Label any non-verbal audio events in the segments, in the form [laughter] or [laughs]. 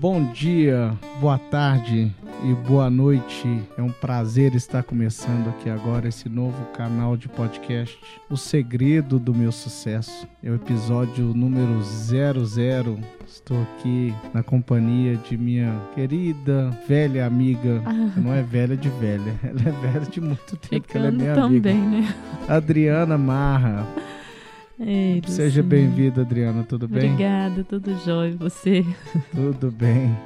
Bom dia, boa tarde e boa noite. É um prazer estar começando aqui agora esse novo canal de podcast, O Segredo do Meu Sucesso. É o episódio número 00. Estou aqui na companhia de minha querida, velha amiga. Ah. Não é velha de velha, [laughs] ela é velha de muito tempo, que ela é Ficando minha também, amiga. né? Adriana Marra. Ei, Seja bem-vinda, Adriana, tudo bem? Obrigada, tudo jóia. Você? [laughs] Tudo bem.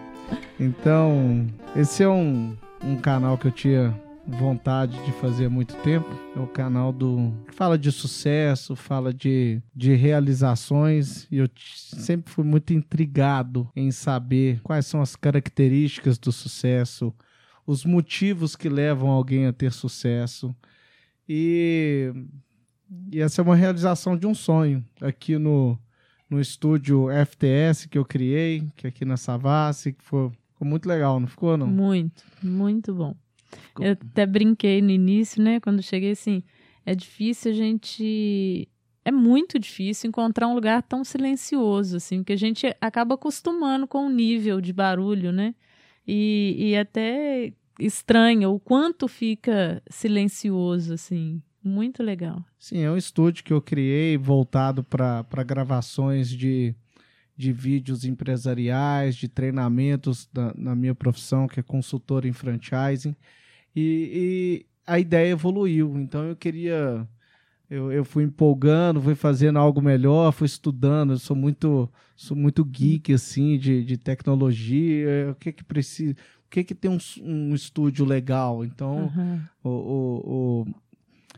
Então, esse é um, um canal que eu tinha vontade de fazer há muito tempo. É o canal do que fala de sucesso, fala de, de realizações. E eu sempre fui muito intrigado em saber quais são as características do sucesso, os motivos que levam alguém a ter sucesso. E, e essa é uma realização de um sonho aqui no, no estúdio FTS que eu criei, que é aqui na Savassi, que foi, ficou muito legal, não ficou, não? Muito, muito bom. Ficou- Eu até brinquei no início, né? Quando cheguei assim, é difícil a gente. É muito difícil encontrar um lugar tão silencioso, assim, porque a gente acaba acostumando com o nível de barulho, né? E, e até estranha o quanto fica silencioso, assim. Muito legal. Sim, é um estúdio que eu criei voltado para gravações de, de vídeos empresariais, de treinamentos da- na minha profissão, que é consultor em franchising. E, e a ideia evoluiu, então eu queria. Eu, eu fui empolgando, fui fazendo algo melhor, fui estudando. Eu sou muito, sou muito geek assim de, de tecnologia. O que que precisa? O que que tem um, um estúdio legal? Então, o, o, o-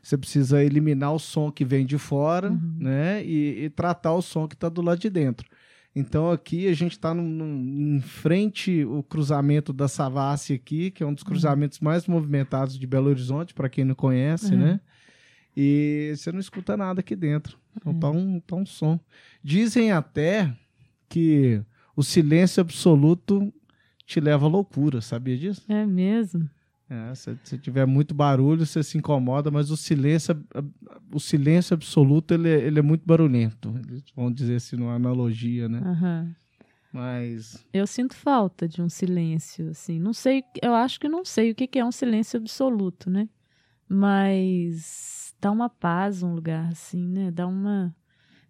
você precisa eliminar o som que vem de fora, Uhum. né? E, e tratar o som que está do lado de dentro. Então aqui a gente está em frente o cruzamento da Savassi aqui, que é um dos cruzamentos mais movimentados de Belo Horizonte, para quem não conhece, Uhum. né? E você não escuta nada aqui dentro. Então Uhum. tá, um, tá um som. Dizem até que o silêncio absoluto te leva à loucura, sabia disso? É mesmo? É, se, se tiver muito barulho, você se incomoda, mas o silêncio, o silêncio absoluto, ele, é- ele é muito barulhento. Eles vão dizer assim, numa analogia, né? Aham. Mas, Eu sinto falta de um silêncio, assim. Não sei, eu acho que não sei o que que é um silêncio absoluto, né? Mas dá uma paz um lugar, assim, né? Dá uma.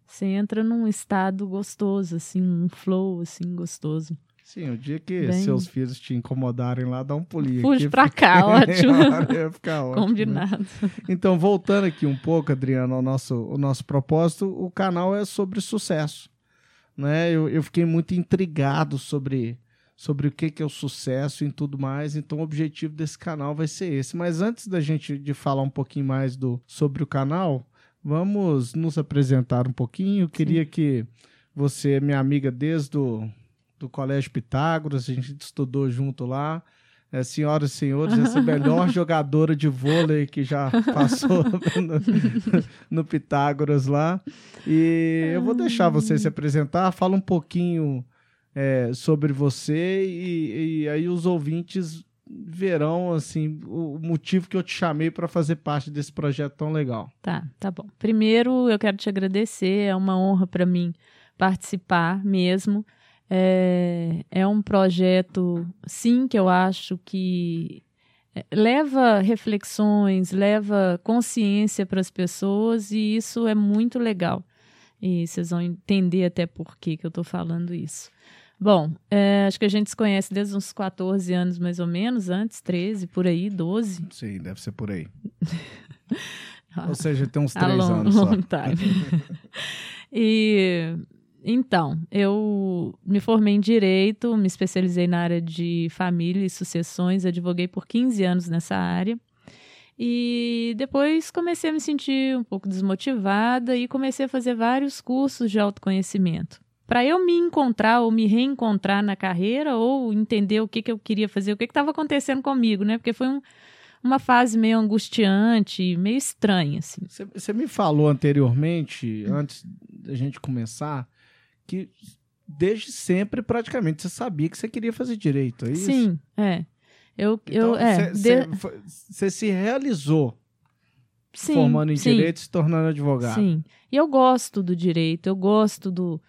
Você entra num estado gostoso, assim, um flow, assim, gostoso. Sim, o dia que Bem- seus filhos te incomodarem lá, dá um pulinho Fuge pra cá, [laughs] ótimo. [laughs] Ficar ótimo. né? Combinado. Então, voltando aqui um pouco, Adriano, ao nosso, o nosso propósito, o canal é sobre sucesso. Né? Eu, eu fiquei muito intrigado sobre, sobre o que, que é o sucesso e tudo mais, então o objetivo desse canal vai ser esse. Mas antes da gente de falar um pouquinho mais do, sobre o canal, vamos nos apresentar um pouquinho. Eu queria que você é minha amiga desde o do Colégio Pitágoras, a gente estudou junto lá. É, senhoras e senhores, essa melhor [laughs] jogadora de vôlei que já passou [laughs] no, no Pitágoras lá. E eu vou deixar você se apresentar, fala um pouquinho é, sobre você e, e aí os ouvintes verão assim o motivo que eu te chamei para fazer parte desse projeto tão legal. Tá, tá bom. Primeiro, eu quero te agradecer, é uma honra para mim participar mesmo. É, é um projeto, sim, que eu acho que é, leva reflexões, leva consciência para as pessoas e isso é muito legal. E vocês vão entender até por que, que eu estou falando isso. Bom, é, acho que a gente se conhece desde uns 14 anos mais ou menos, antes, 13, por aí, 12. Sim, deve ser por aí. [laughs] Ou seja, tem uns A três long, anos só. time. [laughs] e então, eu me formei em direito, me especializei na área de família e sucessões, advoguei por 15 anos nessa área. E depois comecei a me sentir um pouco desmotivada e comecei a fazer vários cursos de autoconhecimento. Para eu me encontrar ou me reencontrar na carreira ou entender o que, que eu queria fazer, o que estava acontecendo comigo, né? Porque foi um, uma fase meio angustiante, meio estranha, assim. Você- Você me falou anteriormente, antes da gente começar, que desde sempre praticamente você sabia que você queria fazer direito, é isso? Sim, é. Eu, Então, eu, é, você de- se realizou sim, formando em sim, direito e se tornando advogado. Sim. E eu gosto do direito, eu gosto do.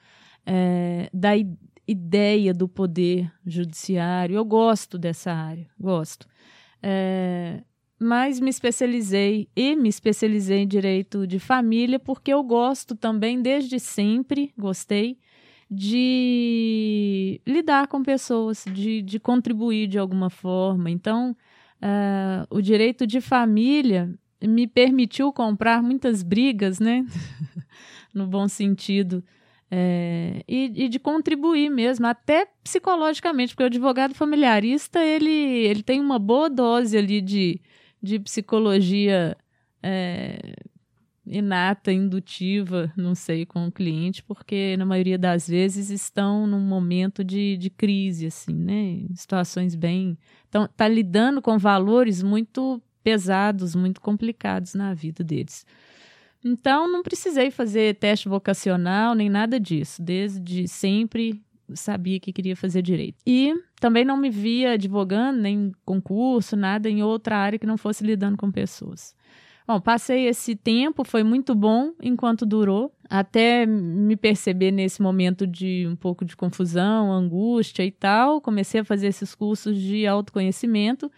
é, da, ideia do poder judiciário. Eu gosto dessa área, gosto. É, mas me especializei e me especializei em direito de família porque eu gosto também, desde sempre, gostei, de lidar com pessoas, de, de contribuir de alguma forma. Então, uh, o direito de família me permitiu comprar muitas brigas, né? [laughs] no bom sentido. É, e, e, de contribuir mesmo, até psicologicamente, porque o advogado familiarista ele, ele tem uma boa dose ali de, de psicologia é, inata, indutiva, não sei, com o cliente, porque na maioria das vezes estão num momento de, de crise, assim, né? Situações bem. Então, tá lidando com valores muito pesados, muito complicados na vida deles. Então, não precisei fazer teste vocacional nem nada disso. Desde sempre sabia que queria fazer direito. E também não me via advogando, nem concurso, nada em outra área que não fosse lidando com pessoas. Bom, passei esse tempo, foi muito bom enquanto durou, até me perceber nesse momento de um pouco de confusão, angústia e tal. Comecei a fazer esses cursos de autoconhecimento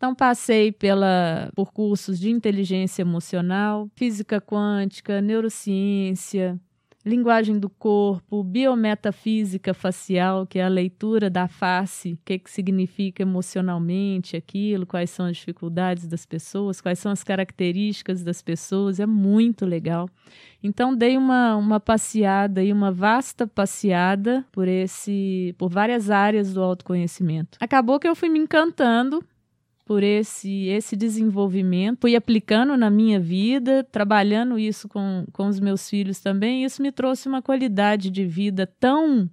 então passei pela por cursos de inteligência emocional, física quântica, neurociência, linguagem do corpo, biometafísica facial, que é a leitura da face, o que, que significa emocionalmente aquilo, quais são as dificuldades das pessoas, quais são as características das pessoas, é muito legal. Então dei uma, uma passeada e uma vasta passeada por esse por várias áreas do autoconhecimento. Acabou que eu fui me encantando por esse, esse desenvolvimento. Fui aplicando na minha vida, trabalhando isso com, com os meus filhos também. Isso me trouxe uma qualidade de vida tão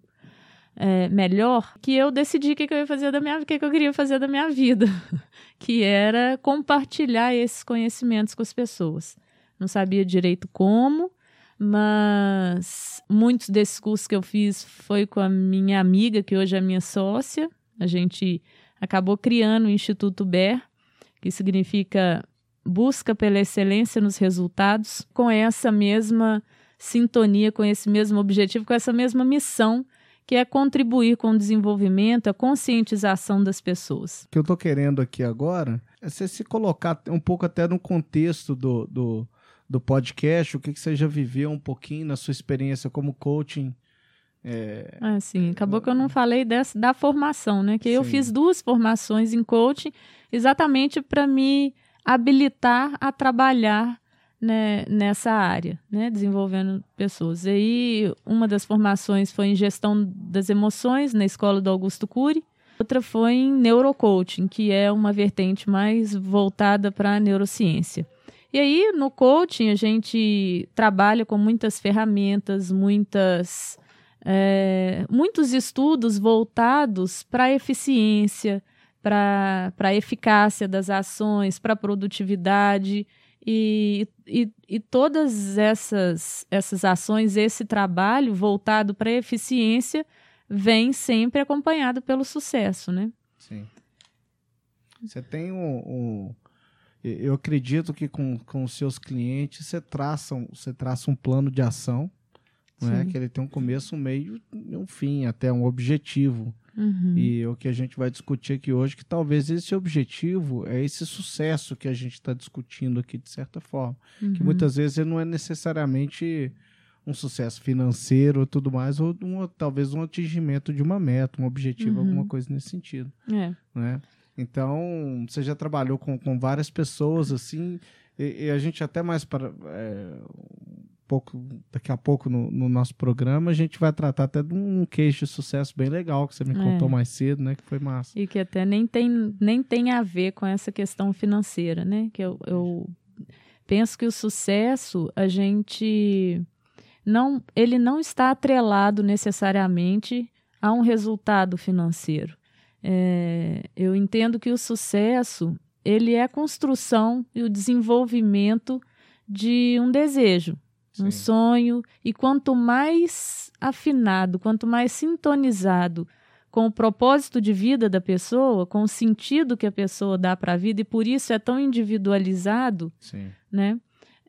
é, melhor que eu decidi o que, que, eu ia fazer da minha, o que, que eu queria fazer da minha vida, [laughs] que era compartilhar esses conhecimentos com as pessoas. Não sabia direito como, mas muitos desses cursos que eu fiz foi com a minha amiga, que hoje é minha sócia. A gente acabou criando o Instituto BER, que significa busca pela excelência nos resultados, com essa mesma sintonia, com esse mesmo objetivo, com essa mesma missão, que é contribuir com o desenvolvimento, a conscientização das pessoas. O que eu estou querendo aqui agora é você se colocar um pouco até no contexto do, do, do podcast, o que, que você já viveu um pouquinho na sua experiência como coaching é, ah, sim. Acabou que eu não falei dessa, da formação, né? Que sim. eu fiz duas formações em coaching exatamente para me habilitar a trabalhar né, nessa área, né? Desenvolvendo pessoas. E aí, uma das formações foi em gestão das emoções na escola do Augusto Cury. Outra foi em neurocoaching, que é uma vertente mais voltada para a neurociência. E aí, no coaching, a gente trabalha com muitas ferramentas, muitas é, muitos estudos voltados para a eficiência, para a eficácia das ações, para a produtividade. E, e, e, todas essas, essas ações, esse trabalho voltado para a eficiência, vem sempre acompanhado pelo sucesso, né? Sim. Você tem um, um eu acredito que com, com seus clientes você traça, você traça um plano de ação é? Que ele tem um começo, um meio e um fim, até um objetivo. Uhum. E o que a gente vai discutir aqui hoje, que talvez esse objetivo é esse sucesso que a gente está discutindo aqui, de certa forma. Uhum. Que muitas vezes ele não é necessariamente um sucesso financeiro ou tudo mais, ou um, talvez um atingimento de uma meta, um objetivo, uhum. alguma coisa nesse sentido. É. Né? Então, você já trabalhou com, com várias pessoas, assim, e, e a gente até mais para... É, pouco, daqui a pouco no, no, nosso programa, a gente vai tratar até de um queixo de sucesso bem legal que você me é. contou mais cedo, né? Que foi massa. E que até nem tem, nem tem a ver com essa questão financeira, né? Que eu, eu penso que o sucesso, a gente não, ele não está atrelado necessariamente a um resultado financeiro. É, eu entendo que o sucesso ele é a construção e o desenvolvimento de um desejo, um sonho. E quanto mais afinado, quanto mais sintonizado com o propósito de vida da pessoa, com o sentido que a pessoa dá para a vida, e por isso é tão individualizado, Sim. né?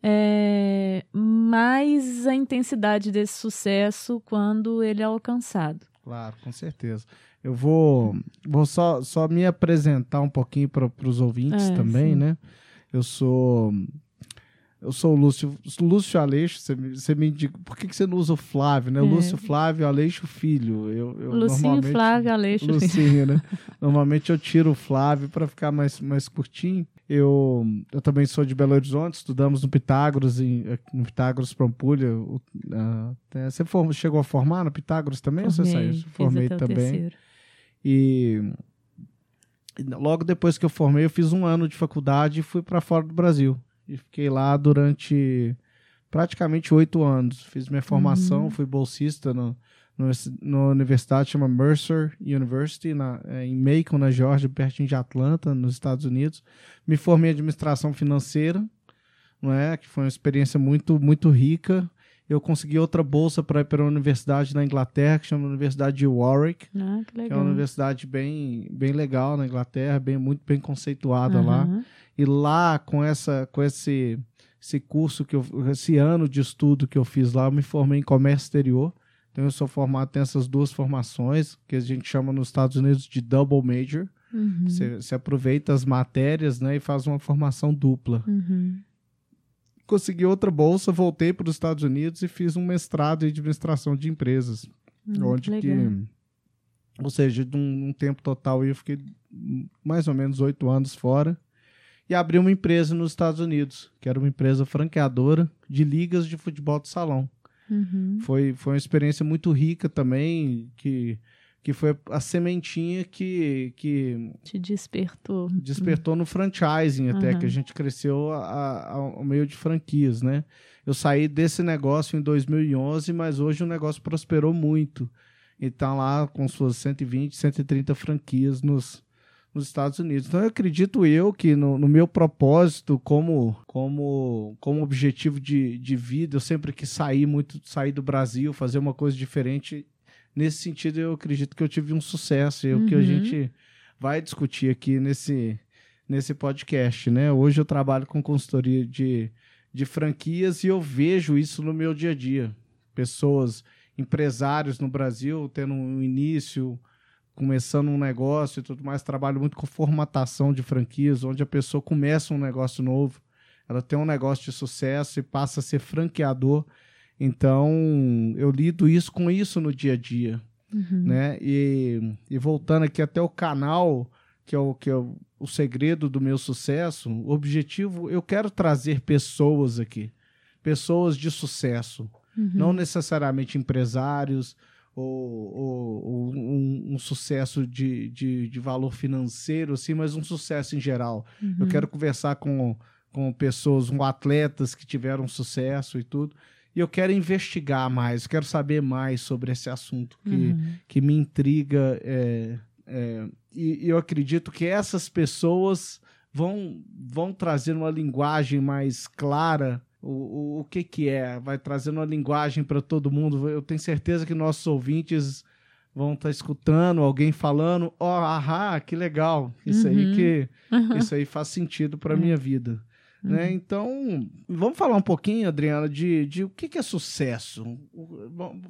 É, mais a intensidade desse sucesso quando ele é alcançado. Claro, com certeza. Eu vou, vou só, só me apresentar um pouquinho para os ouvintes É, também, sim. né? Eu sou eu sou o Lúcio, Lúcio Aleixo, você me, você me indica, por que, que você não usa o Flávio, né? É. Lúcio Flávio Aleixo Filho. Eu, eu Lucinho, Flávio, Aleixo. Lucinho, né? [laughs] Normalmente eu tiro o Flávio para ficar mais, mais curtinho. Eu, eu também sou de Belo Horizonte, estudamos no Pitágoras, em, no Pitágoras Pampulha. Até- você chegou a formar no Pitágoras também? ou você saiu? Formei também. terceiro. E logo depois que eu formei, eu fiz um ano de faculdade e fui para fora do Brasil. E fiquei lá durante praticamente oito anos. Fiz minha formação, Uhum. fui bolsista no, no, na universidade chama Mercer University, na, é, em Macon, na Georgia, pertinho de Atlanta, nos Estados Unidos. Me formei em administração financeira, não é? Que foi uma experiência muito, muito rica. Eu consegui outra bolsa para ir para uma universidade na Inglaterra, que chama Universidade de Warwick Ah, que que é uma universidade bem, bem legal na Inglaterra, bem, muito bem conceituada lá. E lá, com, essa, com esse, esse curso, que eu, esse ano de estudo que eu fiz lá, eu me formei em comércio exterior. Então, eu sou formado, tem essas duas formações, que a gente chama nos Estados Unidos de double major. Uhum. Você, você aproveita as matérias né, e faz uma formação dupla. Uhum. Consegui outra bolsa, voltei para os Estados Unidos e fiz um mestrado em administração de empresas. Hum, onde que, legal. ou seja, de um, um tempo total eu fiquei mais ou menos oito anos fora e abri uma empresa nos Estados Unidos, que era uma empresa franqueadora de ligas de futebol de salão. Uhum. Foi, foi uma experiência muito rica também, que, que foi a sementinha que, que Te despertou. despertou no franchising até, Aham. que a gente cresceu a- a- ao meio de franquias, né? Eu saí desse negócio em 2011, mas hoje o negócio prosperou muito. E tá lá com suas 120, 130 franquias nos, nos Estados Unidos. Então eu acredito eu que no, no meu propósito como, como, como objetivo de, de vida, eu sempre quis sair muito, sair do Brasil, fazer uma coisa diferente. Nesse sentido, eu acredito que eu tive um sucesso. E é o que a Uhum. gente vai discutir aqui nesse, nesse podcast, né? Hoje eu trabalho com consultoria de, de franquias e eu vejo isso no meu dia a dia. Pessoas, empresários no Brasil tendo um início, começando um negócio e tudo mais. Trabalho muito com formatação de franquias, onde a pessoa começa um negócio novo, ela tem um negócio de sucesso e passa a ser franqueador. Então, eu lido isso com isso no dia a dia Uhum. né? E, e voltando aqui até o canal, que é o que é o, o segredo do meu sucesso, o objetivo, eu quero trazer pessoas aqui, pessoas de sucesso, Uhum. não necessariamente empresários ou, ou- ou um, um sucesso de, de, de valor financeiro, assim, mas um sucesso em geral. Eu Uhum. quero conversar com, com pessoas, com atletas que tiveram sucesso e tudo. E eu quero investigar mais, quero saber mais sobre esse assunto que, Uhum. que me intriga. é, é, e, e eu acredito que essas pessoas vão, vão trazer uma linguagem mais clara. O, o, o que, que é? Vai trazendo uma linguagem para todo mundo. Eu tenho certeza que nossos ouvintes vão estar escutando alguém falando: Ó, ahá, que legal. Isso aí Uhum. que Uhum. isso aí faz sentido para É. minha vida. Né? Então, vamos falar um pouquinho, Adriana, de, de o que, que é sucesso.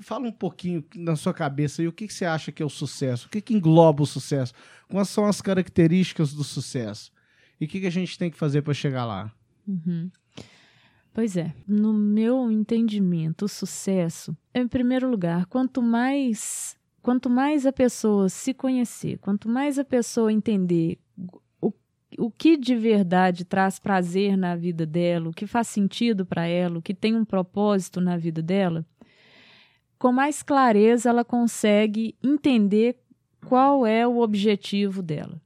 Fala um pouquinho na sua cabeça aí, o que, que você acha que é o sucesso? O que, que engloba o sucesso? Quais são as características do sucesso? E o que, que a gente tem que fazer para chegar lá? Uhum. Pois é, no meu entendimento, o sucesso é, em primeiro lugar, quanto mais quanto mais a pessoa se conhecer, quanto mais a pessoa entender o, o que de verdade traz prazer na vida dela, o que faz sentido para ela, o que tem um propósito na vida dela, com mais clareza ela consegue entender qual é o objetivo dela.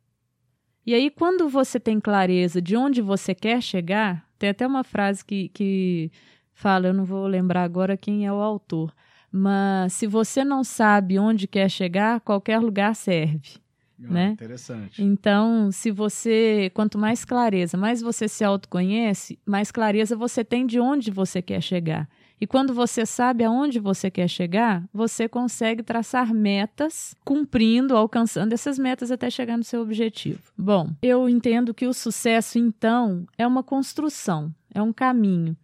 E aí, quando você tem clareza de onde você quer chegar, tem até uma frase que, que fala, eu não vou lembrar agora quem é o autor, mas se você não sabe onde quer chegar, qualquer lugar serve. Né? Interessante. Então, se você, quanto mais clareza, mais você se autoconhece, mais clareza você tem de onde você quer chegar. E quando você sabe aonde você quer chegar, você consegue traçar metas, cumprindo, alcançando essas metas até chegar no seu objetivo. Bom, eu entendo que o sucesso, então, é uma construção, é um caminho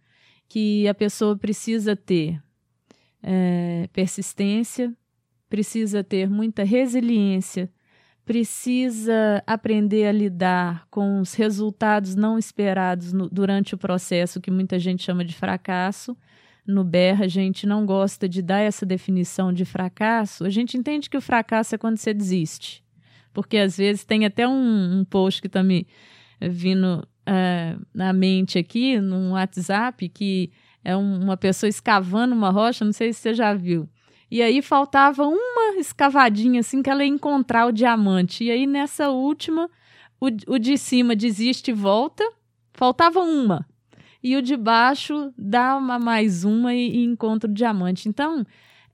que a pessoa precisa ter é, persistência, precisa ter muita resiliência, precisa aprender a lidar com os resultados não esperados no, durante o processo, que muita gente chama de fracasso. No BER, a gente não gosta de dar essa definição de fracasso. A gente entende que o fracasso é quando você desiste. Porque às vezes tem até um, um post que está me vindo uh, na mente aqui, no WhatsApp, que é um, uma pessoa escavando uma rocha, não sei se você já viu. E aí faltava uma escavadinha assim que ela ia encontrar o diamante. E aí nessa última, o, o de cima desiste e volta. Faltava uma. E o de baixo dá uma mais uma e, e encontra o diamante. Então,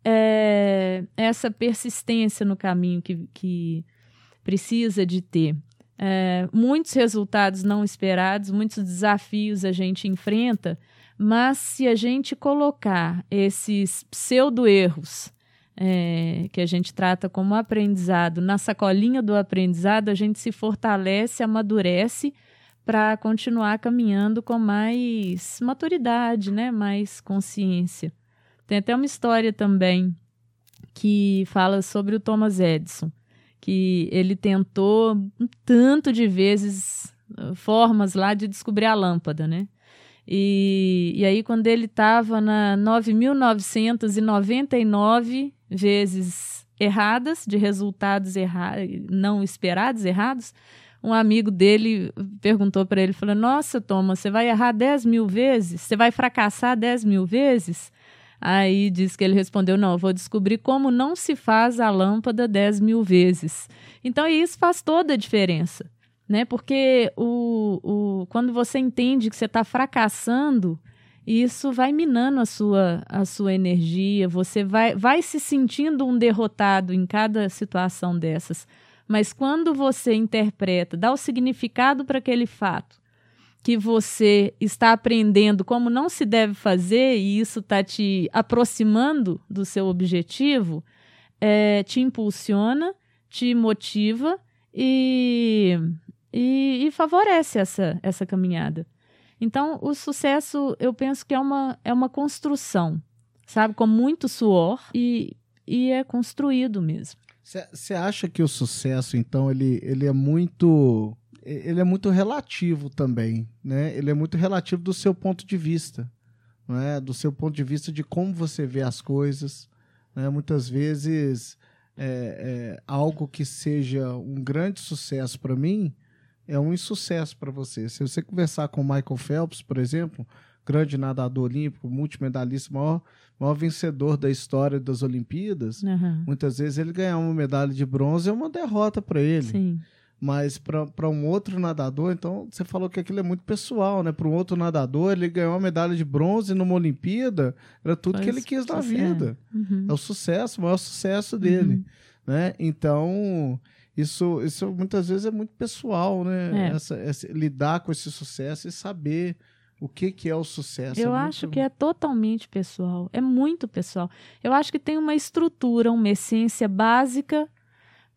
é, essa persistência no caminho que, que precisa de ter. É, muitos resultados não esperados, muitos desafios a gente enfrenta, mas se a gente colocar esses pseudo-erros, é, que a gente trata como aprendizado, na sacolinha do aprendizado, a gente se fortalece, amadurece para continuar caminhando com mais maturidade, né? mais consciência. Tem até uma história também que fala sobre o Thomas Edison, que ele tentou um tanto de vezes formas lá de descobrir a lâmpada, né? E, e aí, quando ele estava na 9.999 vezes erradas, de resultados não esperados, errados, um amigo dele perguntou para ele, falou, nossa, Thomas, você vai errar 10 mil vezes? Você vai fracassar 10 mil vezes? Aí diz que ele respondeu, não, vou descobrir como não se faz a lâmpada 10 mil vezes. Então, isso faz toda a diferença né? Porque o, o, quando você entende que você está fracassando, isso vai minando a sua, a sua energia, você vai, vai se sentindo um derrotado em cada situação dessas. Mas quando você interpreta, dá o significado para aquele fato, que você está aprendendo como não se deve fazer e isso está te aproximando do seu objetivo, é, te impulsiona, te motiva e e, e favorece essa, essa caminhada. Então, o sucesso, eu penso que é uma, é uma construção, sabe? Com muito suor e, e é construído mesmo. Você acha que o sucesso, então, ele, ele é muito ele é muito relativo também, né? Ele é muito relativo do seu ponto de vista, não é? Do seu ponto de vista de como você vê as coisas, né? Muitas vezes é, é algo que seja um grande sucesso para mim, é um insucesso para você. Se você conversar com o Michael Phelps, por exemplo, grande nadador olímpico, multimedalista, maior, maior vencedor da história das Olimpíadas, uhum. muitas vezes ele ganhar uma medalha de bronze é uma derrota para ele. Sim. Mas para um outro nadador, então você falou que aquilo é muito pessoal, né? Para um outro nadador, ele ganhou uma medalha de bronze numa Olimpíada, era tudo Foi que ele quis na vida. É. Uhum. é o sucesso, o maior sucesso dele. Uhum. Né? Então, isso, isso muitas vezes é muito pessoal, né? É. Essa, essa, lidar com esse sucesso e saber o que, que é o sucesso. Eu é acho que é totalmente pessoal, é muito pessoal. Eu acho que tem uma estrutura, uma essência básica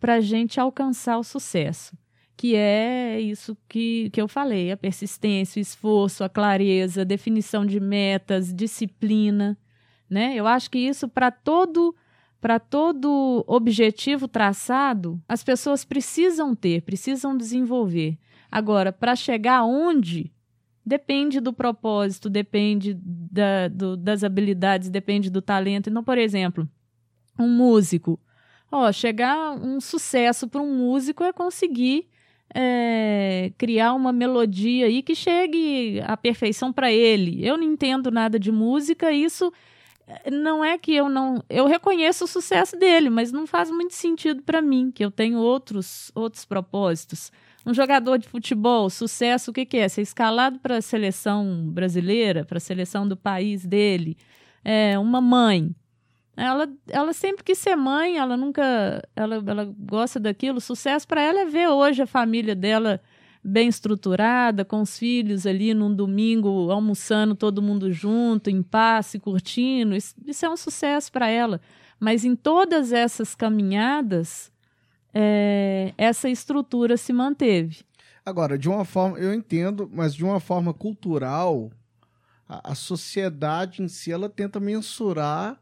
para a gente alcançar o sucesso, que é isso que, que eu falei: a persistência, o esforço, a clareza, definição de metas, disciplina. Né? Eu acho que isso para todo para todo objetivo traçado, as pessoas precisam ter, precisam desenvolver. Agora, para chegar onde, depende do propósito, depende da, do, das habilidades, depende do talento. Então, por exemplo, um músico. Ó, chegar um sucesso para um músico é conseguir é, criar uma melodia aí que chegue à perfeição para ele. Eu não entendo nada de música, isso não é que eu não. Eu reconheço o sucesso dele, mas não faz muito sentido para mim, que eu tenho outros, outros propósitos. Um jogador de futebol, sucesso, o que, que é? Ser escalado para a seleção brasileira, para a seleção do país dele. É, uma mãe. Ela, ela sempre quis ser mãe, ela nunca. Ela, ela gosta daquilo. Sucesso para ela é ver hoje a família dela bem estruturada, com os filhos ali num domingo, almoçando todo mundo junto, em paz, curtindo. Isso, isso é um sucesso para ela. Mas em todas essas caminhadas, é, essa estrutura se manteve. Agora, de uma forma, eu entendo, mas de uma forma cultural, a, a sociedade em si ela tenta mensurar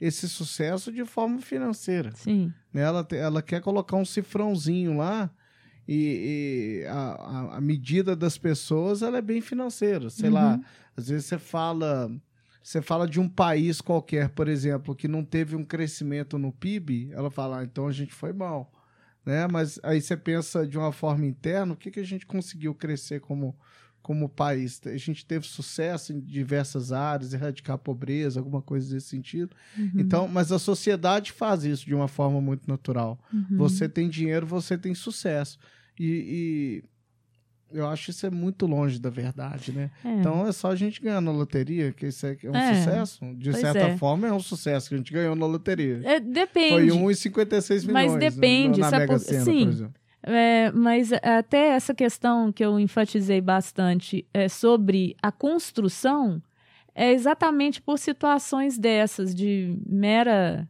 esse sucesso de forma financeira. Sim. Né? Ela, ela quer colocar um cifrãozinho lá e, e a, a, medida das pessoas ela é bem financeira. Sei uhum. lá, às vezes você fala você fala de um país qualquer, por exemplo, que não teve um crescimento no PIB, ela fala, ah, então a gente foi mal. Né? Mas aí você pensa de uma forma interna, o que, que a gente conseguiu crescer como, como país? A gente teve sucesso em diversas áreas, erradicar a pobreza, alguma coisa desse sentido. Uhum. Então, mas a sociedade faz isso de uma forma muito natural. Uhum. Você tem dinheiro, você tem sucesso. e, e eu acho isso é muito longe da verdade, né? É. Então é só a gente ganhar na loteria, que isso é, um é. sucesso. De pois certa é. forma, é um sucesso que a gente ganhou na loteria. É, depende. Foi 1,56 milhões. Mas depende, na, na Mega Sena, Sim. por exemplo. É, mas até essa questão que eu enfatizei bastante é, sobre a construção é exatamente por situações dessas, de mera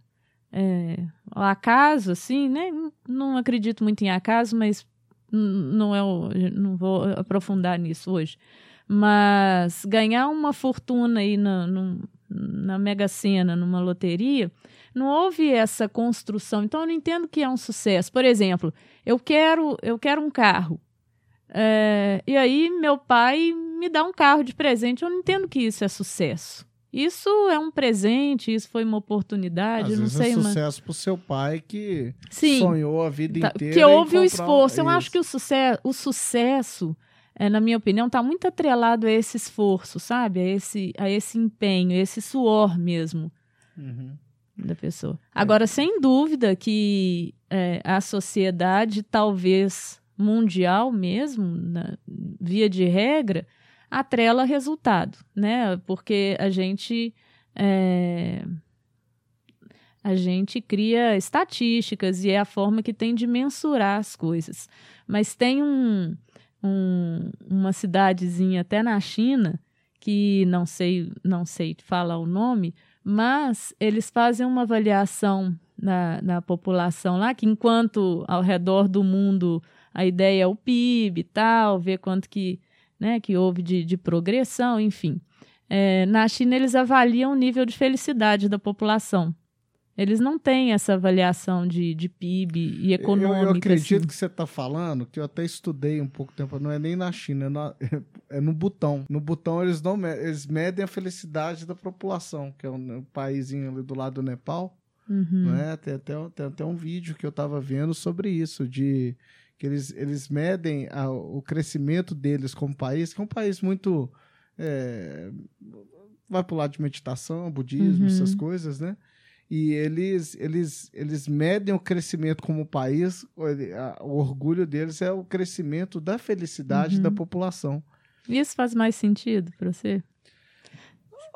é, acaso, assim, né? Não acredito muito em acaso, mas não é o, não vou aprofundar nisso hoje, mas ganhar uma fortuna aí na, na Mega Sena, numa loteria, não houve essa construção. Então eu não entendo que é um sucesso. Por exemplo, eu quero eu quero um carro. É, e aí meu pai me dá um carro de presente. Eu não entendo que isso é sucesso. Isso é um presente, isso foi uma oportunidade, Às não vezes é sei, é sucesso para o seu pai que Sim, sonhou a vida tá, inteira. Que houve o esforço. Eu acho que o sucesso, o sucesso é, na minha opinião, está muito atrelado a esse esforço, sabe? A esse, a esse empenho, a esse suor mesmo uhum. Da pessoa. É. Agora, sem dúvida que é, a sociedade, talvez mundial mesmo, na, via de regra, atrela resultado, né? Porque a gente é, a gente cria estatísticas e é a forma que tem de mensurar as coisas. Mas tem um, um, uma cidadezinha até na China que não sei não sei falar o nome, mas eles fazem uma avaliação na, na população lá que enquanto ao redor do mundo a ideia é o PIB e tal, ver quanto que né, que houve de, de progressão, enfim. É, na China, eles avaliam o nível de felicidade da população. Eles não têm essa avaliação de, de PIB e econômica. Eu, eu acredito assim. que você está falando, que eu até estudei um pouco tempo, não é nem na China, é, na, é no Butão. No Butão eles não eles medem a felicidade da população, que é um, um país ali do lado do Nepal. Uhum. Né? Tem, até, tem até um vídeo que eu estava vendo sobre isso, de que eles, eles medem a, o crescimento deles como país, que é um país muito. É, vai para o lado de meditação, budismo, uhum. essas coisas, né? E eles, eles, eles medem o crescimento como país, o, orgulho deles é o crescimento da felicidade uhum. da população. Isso faz mais sentido para você?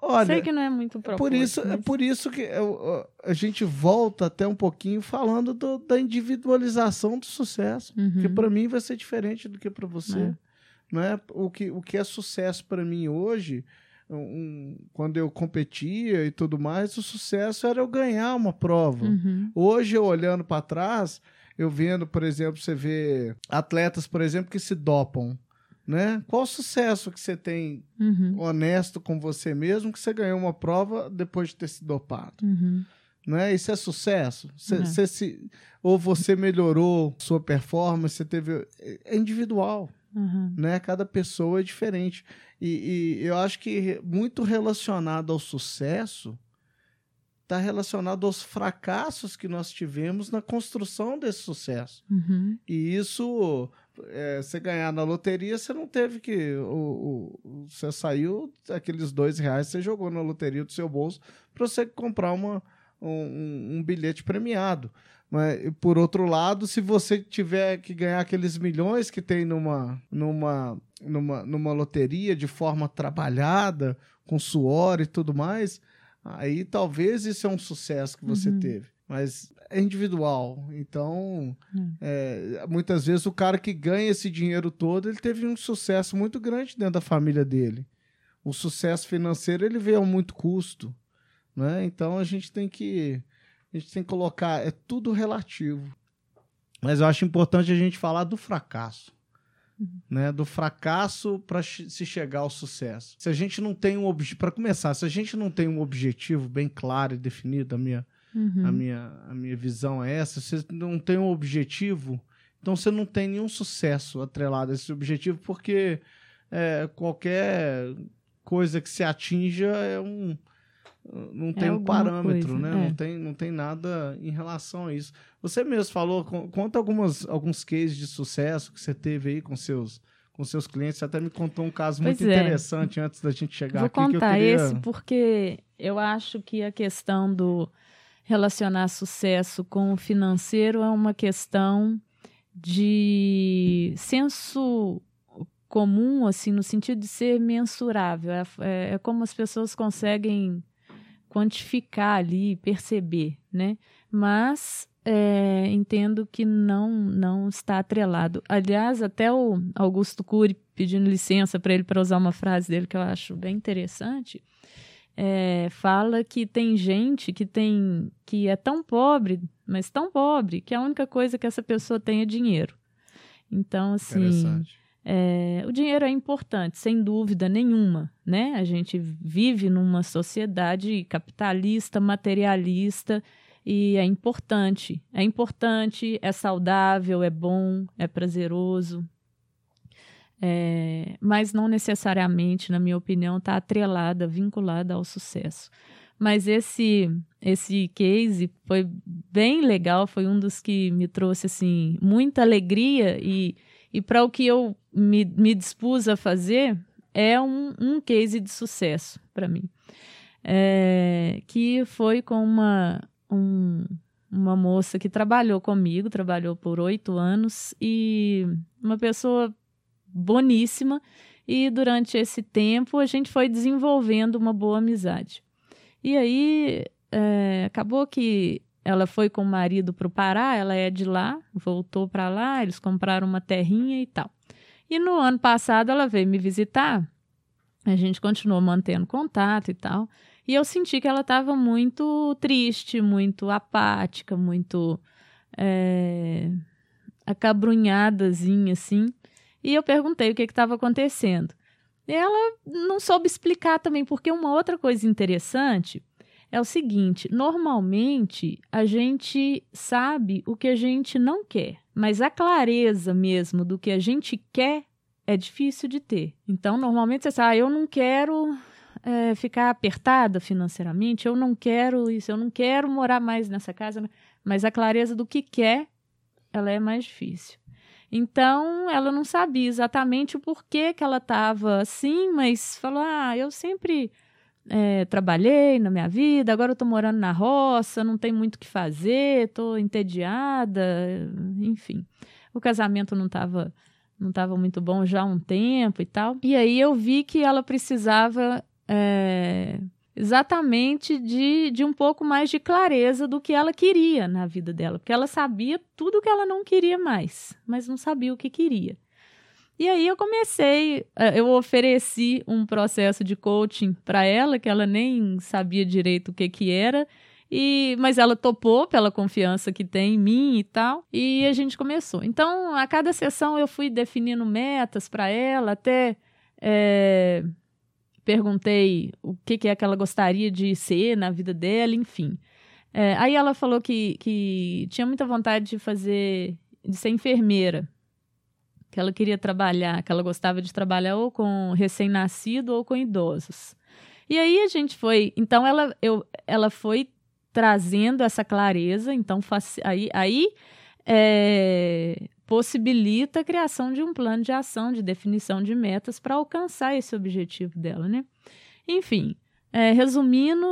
Olha, Sei que não é muito proposto, por isso mas... É por isso que eu, a gente volta até um pouquinho falando do, da individualização do sucesso, uhum. que para mim vai ser diferente do que para você. É. Não é? O, que, o que é sucesso para mim hoje, um, quando eu competia e tudo mais, o sucesso era eu ganhar uma prova. Uhum. Hoje, eu olhando para trás, eu vendo, por exemplo, você vê atletas, por exemplo, que se dopam né? Qual o sucesso que você tem uhum. honesto com você mesmo que você ganhou uma prova depois de ter se dopado? Uhum. Né? Isso é sucesso? Cê, uhum. cê se, ou você melhorou sua performance, você teve. É individual. Uhum. Né? Cada pessoa é diferente. E, e eu acho que muito relacionado ao sucesso está relacionado aos fracassos que nós tivemos na construção desse sucesso. Uhum. E isso é, você ganhar na loteria, você não teve que. O, o, você saiu, aqueles dois reais você jogou na loteria do seu bolso para você comprar uma, um, um, bilhete premiado. Mas, por outro lado, se você tiver que ganhar aqueles milhões que tem numa, numa, numa, numa loteria de forma trabalhada, com suor e tudo mais, aí talvez isso é um sucesso que você uhum. teve mas é individual. Então, hum. é, muitas vezes o cara que ganha esse dinheiro todo, ele teve um sucesso muito grande dentro da família dele. O sucesso financeiro ele veio a muito custo, né? Então a gente tem que a gente tem que colocar é tudo relativo. Mas eu acho importante a gente falar do fracasso, né, do fracasso para se chegar ao sucesso. Se a gente não tem um objetivo, para começar, se a gente não tem um objetivo bem claro e definido, a minha, uhum. a minha, a minha visão é essa, você não tem um objetivo, então você não tem nenhum sucesso atrelado a esse objetivo, porque é, qualquer coisa que se atinja é um não tem é um parâmetro, coisa, né? É. Não, tem, não tem nada em relação a isso. Você mesmo falou, conta algumas, alguns cases de sucesso que você teve aí com seus, com seus clientes. Você até me contou um caso pois muito é. interessante antes da gente chegar Vou aqui. Vou contar queria... esse porque eu acho que a questão do relacionar sucesso com o financeiro é uma questão de senso comum, assim, no sentido de ser mensurável. É, é, é como as pessoas conseguem quantificar ali, perceber, né? Mas é, entendo que não não está atrelado. Aliás, até o Augusto Cury pedindo licença para ele para usar uma frase dele que eu acho bem interessante, é, fala que tem gente que tem que é tão pobre, mas tão pobre que a única coisa que essa pessoa tem é dinheiro. Então, assim, é, o dinheiro é importante, sem dúvida nenhuma, né? A gente vive numa sociedade capitalista, materialista, e é importante. É importante, é saudável, é bom, é prazeroso. É, mas não necessariamente, na minha opinião, está atrelada, vinculada ao sucesso. Mas esse esse case foi bem legal, foi um dos que me trouxe assim muita alegria e e para o que eu me, me dispus a fazer, é um, um case de sucesso para mim. É, que foi com uma, um, uma moça que trabalhou comigo, trabalhou por oito anos, e uma pessoa boníssima. E durante esse tempo a gente foi desenvolvendo uma boa amizade. E aí é, acabou que ela foi com o marido para o Pará, ela é de lá, voltou para lá, eles compraram uma terrinha e tal. E no ano passado ela veio me visitar, a gente continuou mantendo contato e tal. E eu senti que ela estava muito triste, muito apática, muito é, acabrunhadazinha, assim. E eu perguntei o que estava acontecendo. E ela não soube explicar também, porque uma outra coisa interessante é o seguinte: normalmente a gente sabe o que a gente não quer, mas a clareza mesmo do que a gente quer é difícil de ter. Então, normalmente você sabe, ah, eu não quero é, ficar apertada financeiramente, eu não quero isso, eu não quero morar mais nessa casa, mas a clareza do que quer, ela é mais difícil. Então, ela não sabia exatamente o porquê que ela estava assim, mas falou: ah, eu sempre é, trabalhei na minha vida, agora eu tô morando na roça, não tem muito o que fazer, tô entediada, enfim. O casamento não estava não tava muito bom já há um tempo e tal. E aí eu vi que ela precisava é, exatamente de, de um pouco mais de clareza do que ela queria na vida dela, porque ela sabia tudo que ela não queria mais, mas não sabia o que queria. E aí eu comecei, é, eu ofereci um processo de coaching para ela, que ela nem sabia direito o que que era, e, mas ela topou pela confiança que tem em mim e tal, e a gente começou. Então, a cada sessão eu fui definindo metas para ela, até é, perguntei o que, que é que ela gostaria de ser na vida dela, enfim. É, aí ela falou que, que tinha muita vontade de fazer, de ser enfermeira que ela queria trabalhar, que ela gostava de trabalhar ou com recém-nascido ou com idosos. E aí a gente foi, então ela, eu, ela foi trazendo essa clareza, então aí, aí é, possibilita a criação de um plano de ação, de definição de metas para alcançar esse objetivo dela, né? Enfim, é, resumindo,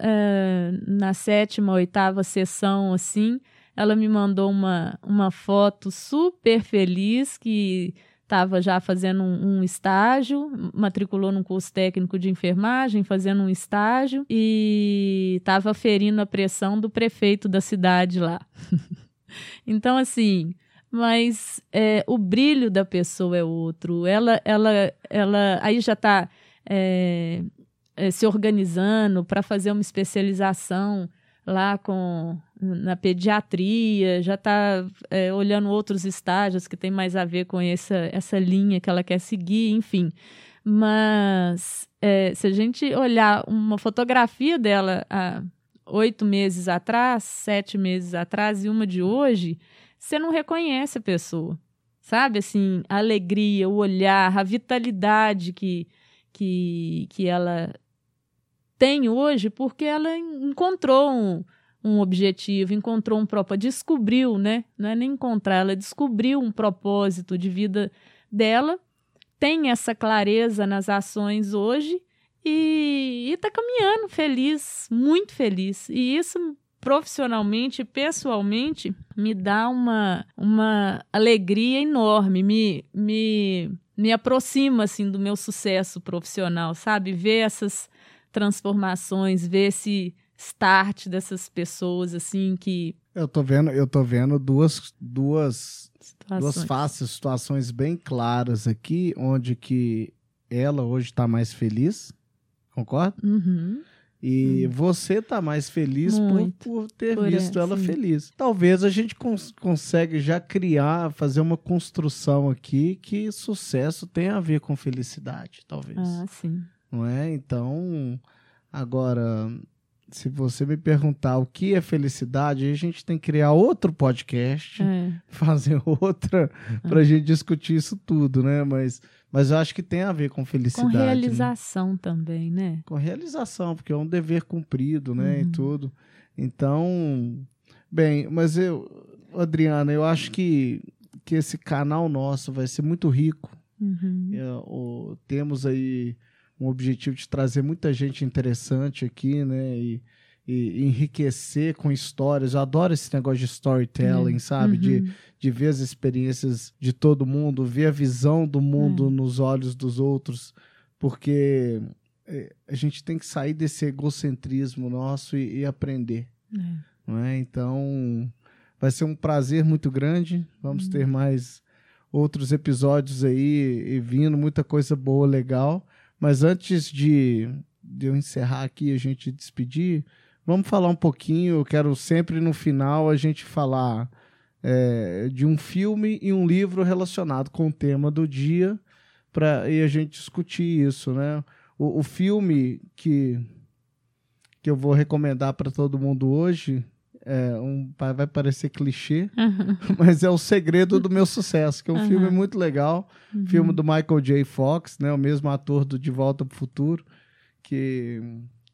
é, na sétima, oitava sessão, assim, ela me mandou uma, uma foto super feliz que estava já fazendo um, um, estágio, matriculou num curso técnico de enfermagem, fazendo um estágio e estava ferindo a pressão do prefeito da cidade lá. [laughs] então, assim, mas é, o brilho da pessoa é outro. Ela, ela, ela aí já está é, é, se organizando para fazer uma especialização lá com na pediatria, já está é, olhando outros estágios que tem mais a ver com essa, essa linha que ela quer seguir, enfim. Mas é, se a gente olhar uma fotografia dela há oito meses atrás, sete meses atrás e uma de hoje, você não reconhece a pessoa. Sabe, assim, a alegria, o olhar, a vitalidade que, que, que ela tem hoje, porque ela encontrou um, um objetivo, encontrou um propósito, descobriu, né? Não é nem encontrar, ela descobriu um propósito de vida dela, tem essa clareza nas ações hoje e está caminhando feliz, muito feliz. E isso profissionalmente, pessoalmente, me dá uma, uma alegria enorme, me, me, me aproxima assim do meu sucesso profissional, sabe? Ver essas transformações, ver esse start dessas pessoas assim que eu tô vendo, eu tô vendo duas duas situações. duas faces, situações bem claras aqui, onde que ela hoje está mais feliz, concorda? Uhum. E hum. você tá mais feliz por, por, ter por visto ela feliz. Talvez a gente cons consegue já criar, fazer uma construção aqui que sucesso tem a ver com felicidade, talvez. Ah, sim. Não é? Então, agora, se você me perguntar o que é felicidade, a gente tem que criar outro podcast, é. fazer [laughs] outra, é. para a gente discutir isso tudo, né? Mas mas eu acho que tem a ver com felicidade. Com né? realização né? também, né? Com realização, porque é um dever cumprido, né? Uhum. E tudo. Então, bem, mas eu, Adriana, eu acho que, que esse canal nosso vai ser muito rico. Uhum. É, temos aí um objetivo de trazer muita gente interessante aqui, né? E, e enriquecer com histórias. Eu adoro esse negócio de storytelling, uhum. sabe? Uhum. De, de ver as experiências de todo mundo, ver a visão do mundo uhum. nos olhos dos outros, porque é, a gente tem que sair desse egocentrismo nosso e, e aprender. É. Não é? Então, vai ser um prazer muito grande. Vamos ter uhum. mais outros episódios aí e vindo, muita coisa boa, legal. Mas antes de, de eu encerrar aqui e a gente despedir, Vamos falar um pouquinho. Eu quero sempre no final a gente falar é, de um filme e um livro relacionado com o tema do dia para e a gente discutir isso, né? O, o filme que que eu vou recomendar para todo mundo hoje é um, vai parecer clichê, uhum. [laughs] mas é o segredo do meu sucesso, que é um uhum. filme muito legal, uhum. filme do Michael J. Fox, né, o mesmo ator do De Volta para o Futuro, que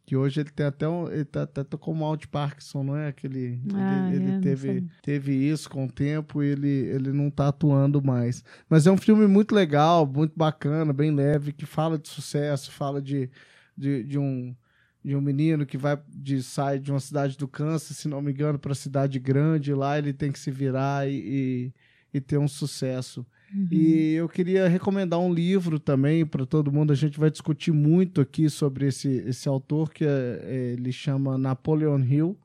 que hoje ele tem até um, ele tá, até com mal de Parkinson, não é? Aquele, ah, ele, ele é, teve, teve isso com o tempo e ele, ele não tá atuando mais. Mas é um filme muito legal, muito bacana, bem leve, que fala de sucesso, fala de, de, de um de um menino que vai de sai de uma cidade do Kansas, se não me engano, para cidade grande, lá ele tem que se virar e, e, e ter um sucesso. Uhum. E eu queria recomendar um livro também para todo mundo. A gente vai discutir muito aqui sobre esse, esse autor, que é, é, ele chama Napoleon Hill,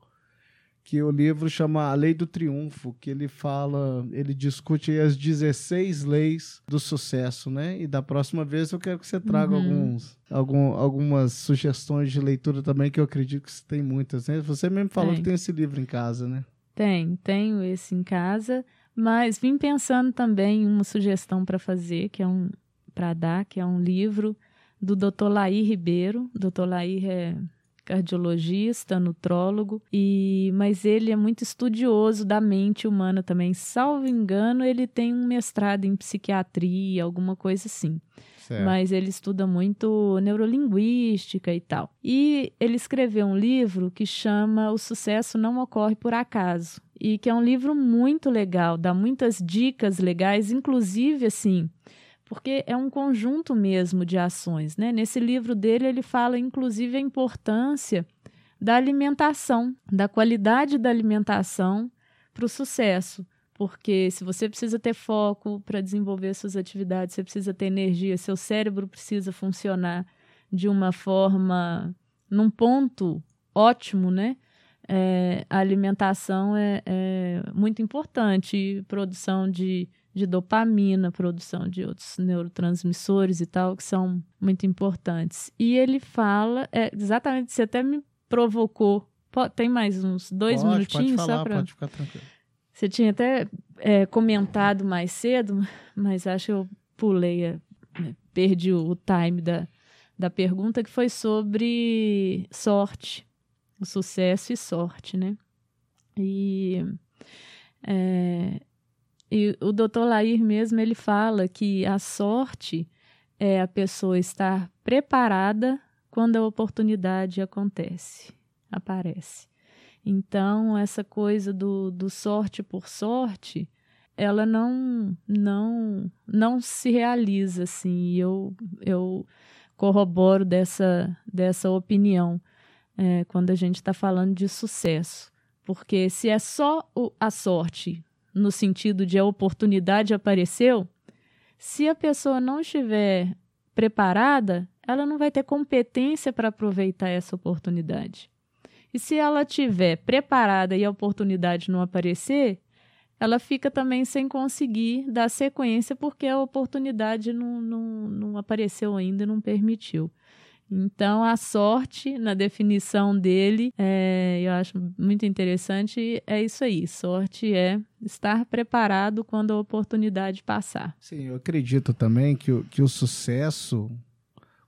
que o livro chama A Lei do Triunfo, que ele fala, ele discute as 16 leis do sucesso, né? E da próxima vez eu quero que você traga uhum. alguns, algum, algumas sugestões de leitura também, que eu acredito que você tem muitas, né? Você mesmo falou tem. que tem esse livro em casa, né? Tem, tenho esse em casa. Mas vim pensando também em uma sugestão para fazer, que é um para dar, que é um livro do Dr. Laí Ribeiro. Dr. Laí é cardiologista, nutrólogo, e mas ele é muito estudioso da mente humana também. Salvo engano, ele tem um mestrado em psiquiatria, alguma coisa assim. Certo. Mas ele estuda muito neurolinguística e tal. E ele escreveu um livro que chama O Sucesso Não Ocorre por Acaso e que é um livro muito legal, dá muitas dicas legais, inclusive assim, porque é um conjunto mesmo de ações, né? Nesse livro dele ele fala inclusive a importância da alimentação, da qualidade da alimentação para o sucesso. Porque se você precisa ter foco para desenvolver suas atividades, você precisa ter energia, seu cérebro precisa funcionar de uma forma num ponto ótimo, né? é, a alimentação é, é, muito importante, produção de, de dopamina, produção de outros neurotransmissores e tal, que são muito importantes. E ele fala, é, exatamente, você até me provocou tem mais uns dois pode, minutinhos pode falar, só para. Pode ficar tranquilo. Você tinha até é, comentado mais cedo, mas acho que eu pulei, a, perdi o, o time da, da pergunta, que foi sobre sorte, o sucesso e sorte, né? E, é, e o doutor Lair mesmo, ele fala que a sorte é a pessoa estar preparada quando a oportunidade acontece, aparece. Então, essa coisa do, do sorte por sorte, ela não não não se realiza assim. Eu, eu corroboro dessa, dessa opinião é, quando a gente está falando de sucesso. Porque se é só o, a sorte, no sentido de a oportunidade apareceu, se a pessoa não estiver preparada, ela não vai ter competência para aproveitar essa oportunidade. E se ela tiver preparada e a oportunidade não aparecer, ela fica também sem conseguir dar sequência porque a oportunidade não, não, não apareceu ainda e não permitiu. Então, a sorte, na definição dele, é, eu acho muito interessante, é isso aí. Sorte é estar preparado quando a oportunidade passar. Sim, eu acredito também que, que o sucesso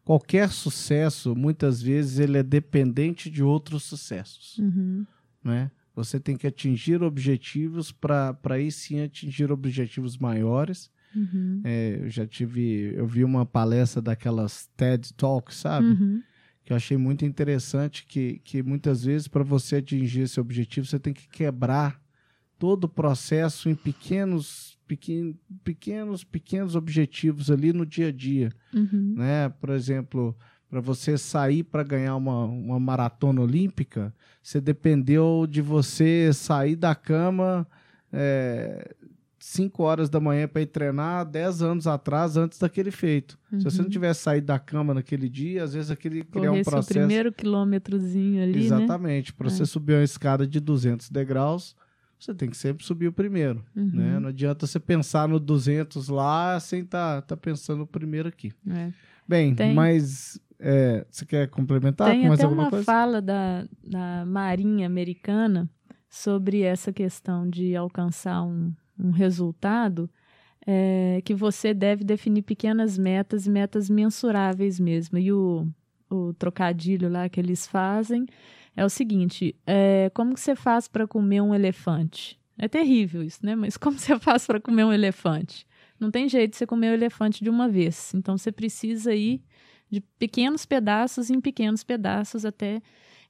qualquer sucesso, muitas vezes, ele é dependente de outros sucessos. Uhum. Né? Você tem que atingir objetivos para aí sim atingir objetivos maiores. Uhum. É, eu já tive, eu vi uma palestra daquelas TED Talks, sabe? Uhum. Que eu achei muito interessante que, que muitas vezes para você atingir esse objetivo você tem que quebrar todo o processo em pequenos pequenos, pequenos, pequenos objetivos ali no dia a dia, uhum. né? Por exemplo, para você sair para ganhar uma, uma maratona olímpica, você dependeu de você sair da cama é, 5 horas da manhã para ir treinar 10 anos atrás, antes daquele feito. Uhum. Se você não Uhum. tivesse saído da cama naquele dia, às vezes aquele criar um processo. primeiro quilômetrozinho ali, né? Exatamente. Para É. você subir uma escada de 200 degraus, você tem que sempre subir o primeiro. Uhum. Né? Não adianta você pensar no 200 lá sem estar tá, tá pensando o primeiro aqui. É. Bem, Tem- mas é, você quer complementar Tem com mais até alguma uma coisa? fala da, da Marinha Americana sobre essa questão de alcançar um, um resultado, é, que você deve definir pequenas metas e metas mensuráveis mesmo. E o, o trocadilho lá que eles fazem é o seguinte: é, como que você faz para comer um elefante? É terrível isso, né? Mas [laughs] como você faz para comer um elefante? Não tem jeito de você comer o elefante de uma vez. Então você precisa ir de pequenos pedaços em pequenos pedaços até.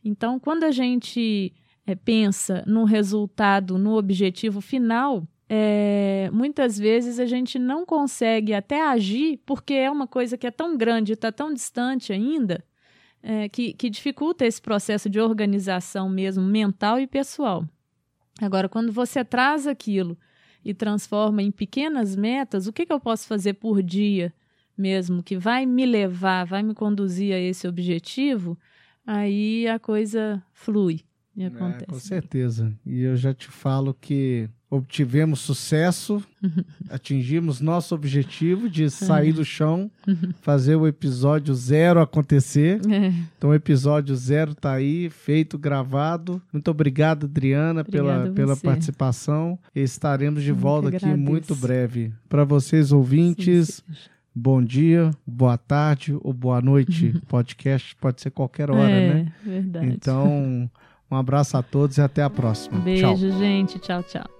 Então, quando a gente é, pensa no resultado, no objetivo final, é, muitas vezes a gente não consegue até agir porque é uma coisa que é tão grande, está tão distante ainda, é, que, que dificulta esse processo de organização mesmo, mental e pessoal. Agora, quando você traz aquilo e transforma em pequenas metas, o que, que eu posso fazer por dia mesmo, que vai me levar, vai me conduzir a esse objetivo, aí a coisa flui e É, com acontece. certeza. E eu já te falo que obtivemos sucesso, [laughs] atingimos nosso objetivo de sair do chão, fazer o episódio zero acontecer. É, Então, o episódio zero tá aí, feito, gravado. Muito obrigado, Adriana, pela, Obrigada pela você. participação. Estaremos de Eu volta aqui muito breve. Para vocês, ouvintes, sim, sim. bom dia, boa tarde ou boa noite. [laughs] Podcast pode ser qualquer hora, é, né? verdade. Então, um abraço a todos e até a próxima. Beijo, Tchau. gente. Tchau, tchau.